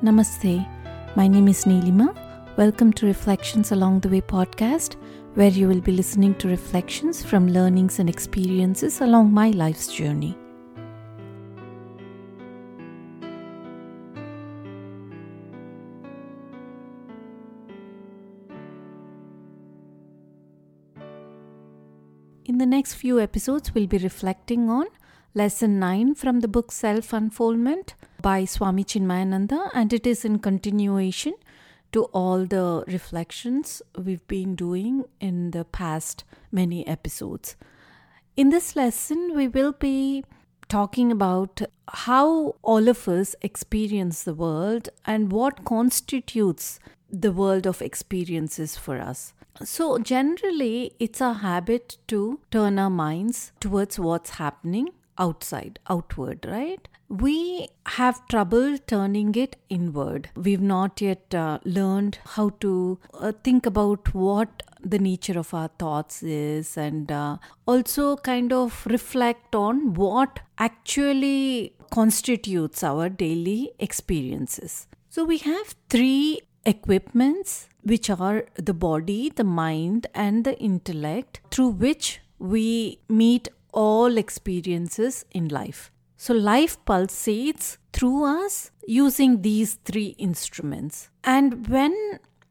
Namaste. My name is Neelima. Welcome to Reflections Along the Way podcast, where you will be listening to reflections from learnings and experiences along my life's journey. In the next few episodes, we'll be reflecting on lesson 9 from the book Self Unfoldment by Swami Chinmayananda, and it is in continuation to all the reflections we've been doing in the past many episodes. In this lesson, we will be talking about how all of us experience the world and what constitutes the world of experiences for us. So, generally, it's a habit to turn our minds towards what's happening outside, outward, right? We have trouble turning it inward. We've not yet uh, learned how to uh, think about what the nature of our thoughts is and uh, also kind of reflect on what actually constitutes our daily experiences. So, we have three equipments which are the body, the mind, and the intellect through which we meet all experiences in life. So, life pulsates through us using these three instruments. And when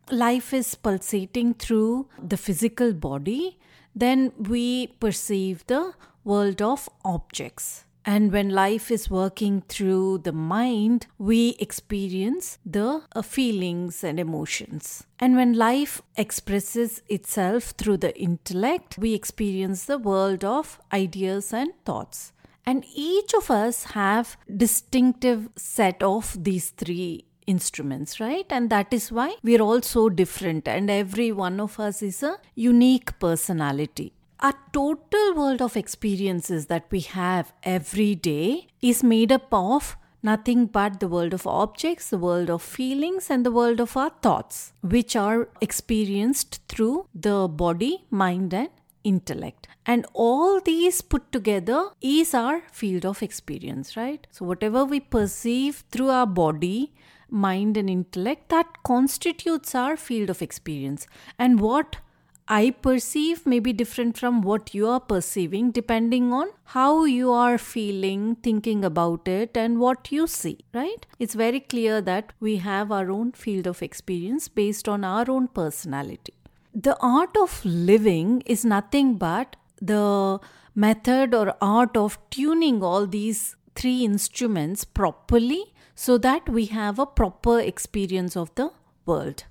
life is pulsating through the physical body, then we perceive the world of objects. And when life is working through the mind, we experience the uh, feelings and emotions. And when life expresses itself through the intellect, we experience the world of ideas and thoughts. And each of us have distinctive set of these three instruments right and that is why we're all so different and every one of us is a unique personality our total world of experiences that we have every day is made up of nothing but the world of objects, the world of feelings, and the world of our thoughts, which are experienced through the body, mind, and intellect. And all these put together is our field of experience, right? So, whatever we perceive through our body, mind, and intellect, that constitutes our field of experience. And what I perceive may be different from what you are perceiving depending on how you are feeling, thinking about it, and what you see, right? It's very clear that we have our own field of experience based on our own personality. The art of living is nothing but the method or art of tuning all these three instruments properly so that we have a proper experience of the world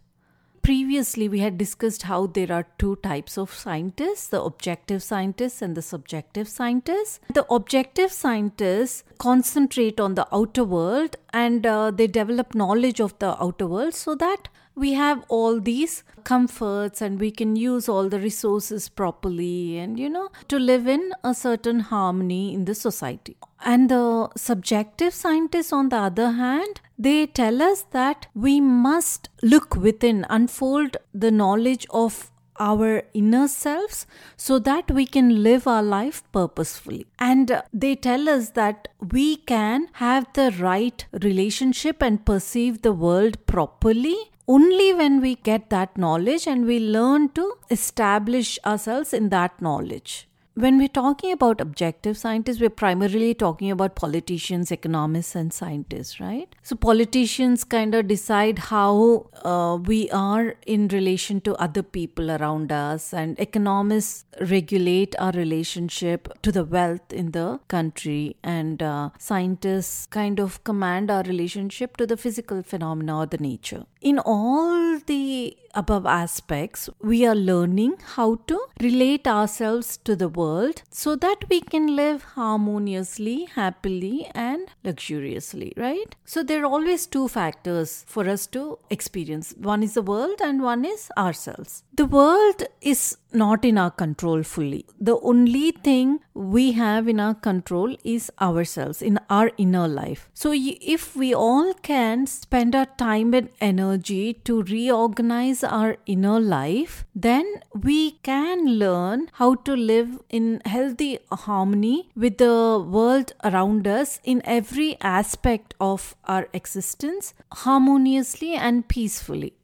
previously we had discussed how there are two types of scientists the objective scientists and the subjective scientists. The objective scientists concentrate on the outer world and uh, they develop knowledge of the outer world so that we have all these comforts and we can use all the resources properly and you know to live in a certain harmony in the society. And the subjective scientists on the other hand they tell us that we must look within unfold the knowledge of our inner selves so that we can live our life purposefully. And uh, they tell us that we can have the right relationship and perceive the world properly only when we get that knowledge and we learn to establish ourselves in that knowledge. When we're talking about objective scientists, we're primarily talking about politicians, economists, and scientists, right? So, politicians kind of decide how uh, we are in relation to other people around us, and economists regulate our relationship to the wealth in the country, and uh, scientists kind of command our relationship to the physical phenomena or the nature. In all the above aspects, we are learning how to relate ourselves to the world so that we can live harmoniously, happily, and luxuriously, right? So, there are always two factors for us to experience one is the world, and one is ourselves. The world is not in our control fully. The only thing we have in our control is ourselves, in our inner life. So, if we all can spend our time and energy to reorganize our inner life, then we can learn how to live in healthy harmony with the world around us in every aspect of our existence harmoniously and peacefully.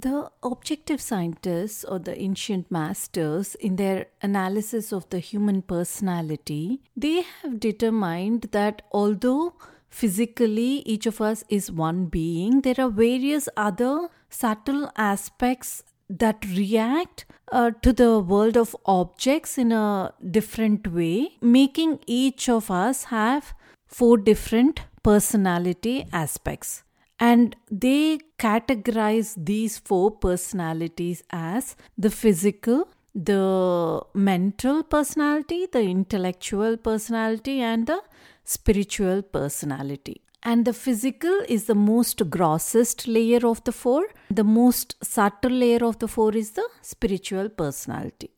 The objective scientists or the ancient masters, in their analysis of the human personality, they have determined that although physically each of us is one being, there are various other subtle aspects that react uh, to the world of objects in a different way, making each of us have four different personality aspects and they categorize these four personalities as the physical, the mental personality, the intellectual personality, and the spiritual personality. And the physical is the most grossest layer of the four. The most subtle layer of the four is the spiritual personality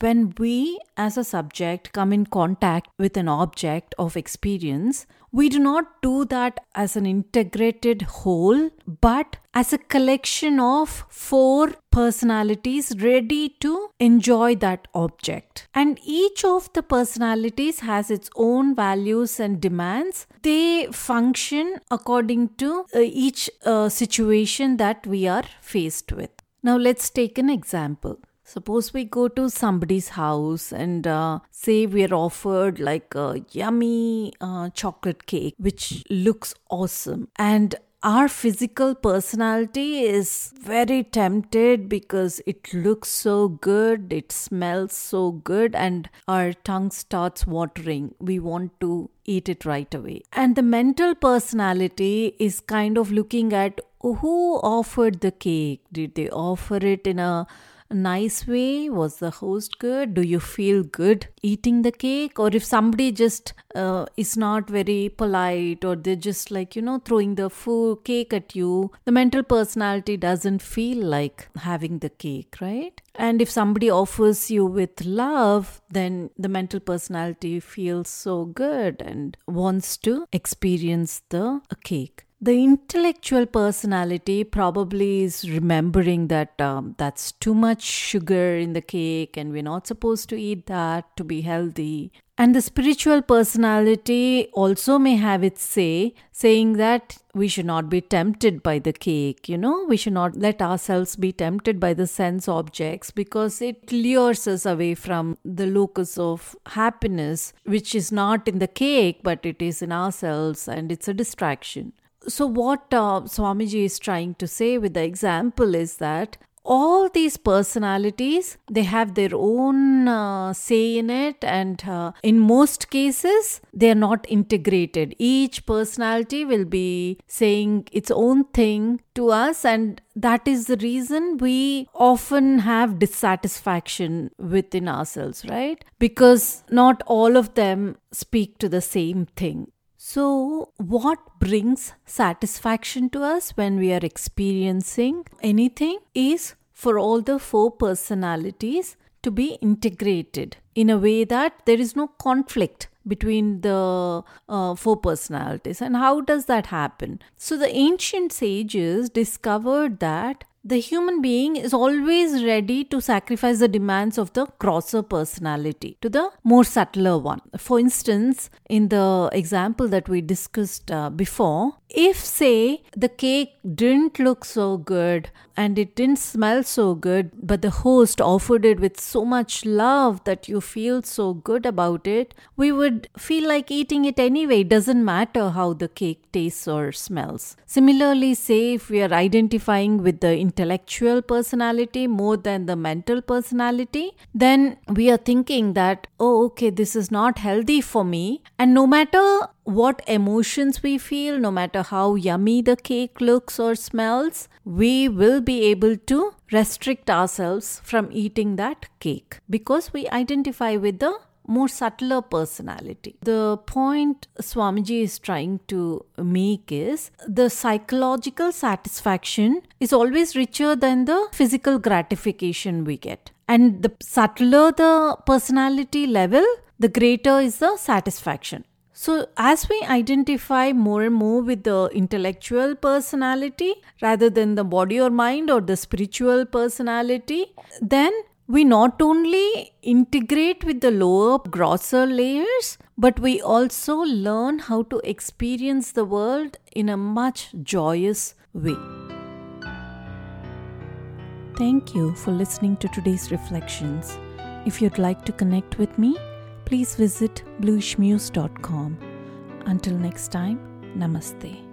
when we as a subject come in contact with an object of experience, we do not do that as an integrated whole, but as a collection of four personalities ready to enjoy that object. And each of the personalities has its own values and demands. They function according to uh, each uh, situation that we are faced with. Now, let's take an example. Suppose we go to somebody's house and uh, say we are offered like a yummy uh, chocolate cake, which looks awesome. And our physical personality is very tempted because it looks so good, it smells so good, and our tongue starts watering. We want to eat it right away. And the mental personality is kind of looking at who offered the cake. Did they offer it in a nice way? Was the host good? Do you feel good eating the cake? Or if somebody just uh, is not very polite or they're just like, you know, throwing the food cake at you, the mental personality doesn't feel like having the cake, right? And if somebody offers you with love, then the mental personality feels so good and wants to experience the cake the intellectual personality probably is remembering that um, that's too much sugar in the cake and we're not supposed to eat that to be healthy. And the spiritual personality also may have its say, saying that we should not be tempted by the cake, you know, we should not let ourselves be tempted by the sense objects because it lures us away from the locus of happiness, which is not in the cake but it is in ourselves and it's a distraction. So, what uh, Swamiji is trying to say with the example is that all these personalities they have their own uh, say in it and uh, in most cases they are not integrated. Each personality will be saying its own thing to us and that is the reason we often have dissatisfaction within ourselves right? Because not all of them speak to the same thing so, what brings satisfaction to us when we are experiencing anything is for all the four personalities to be integrated in a way that there is no conflict between the uh, four personalities. And how does that happen? So, the ancient sages discovered that the human being is always ready to sacrifice the demands of the grosser personality to the more subtler one. For instance, in the example that we discussed uh, before, if, say, the cake didn't look so good and it didn't smell so good, but the host offered it with so much love that you feel so good about it, we would feel like eating it anyway. It doesn't matter how the cake tastes or smells. Similarly, say if we are identifying with the intellectual personality more than the mental personality, then we are thinking that, oh, okay, this is not healthy for me. And no matter what emotions we feel, no matter how yummy the cake looks or smells, we will be able to restrict ourselves from eating that cake because we identify with the more subtler personality. The point Swamiji is trying to make is the psychological satisfaction is always richer than the physical gratification we get. And the subtler the personality level, the greater is the satisfaction. So, as we identify more and more with the intellectual personality rather than the body or mind or the spiritual personality, then we not only integrate with the lower, grosser layers, but we also learn how to experience the world in a much joyous way. Thank you for listening to today's reflections. If you'd like to connect with me, please visit bluishmuse.com. Until next time, namaste.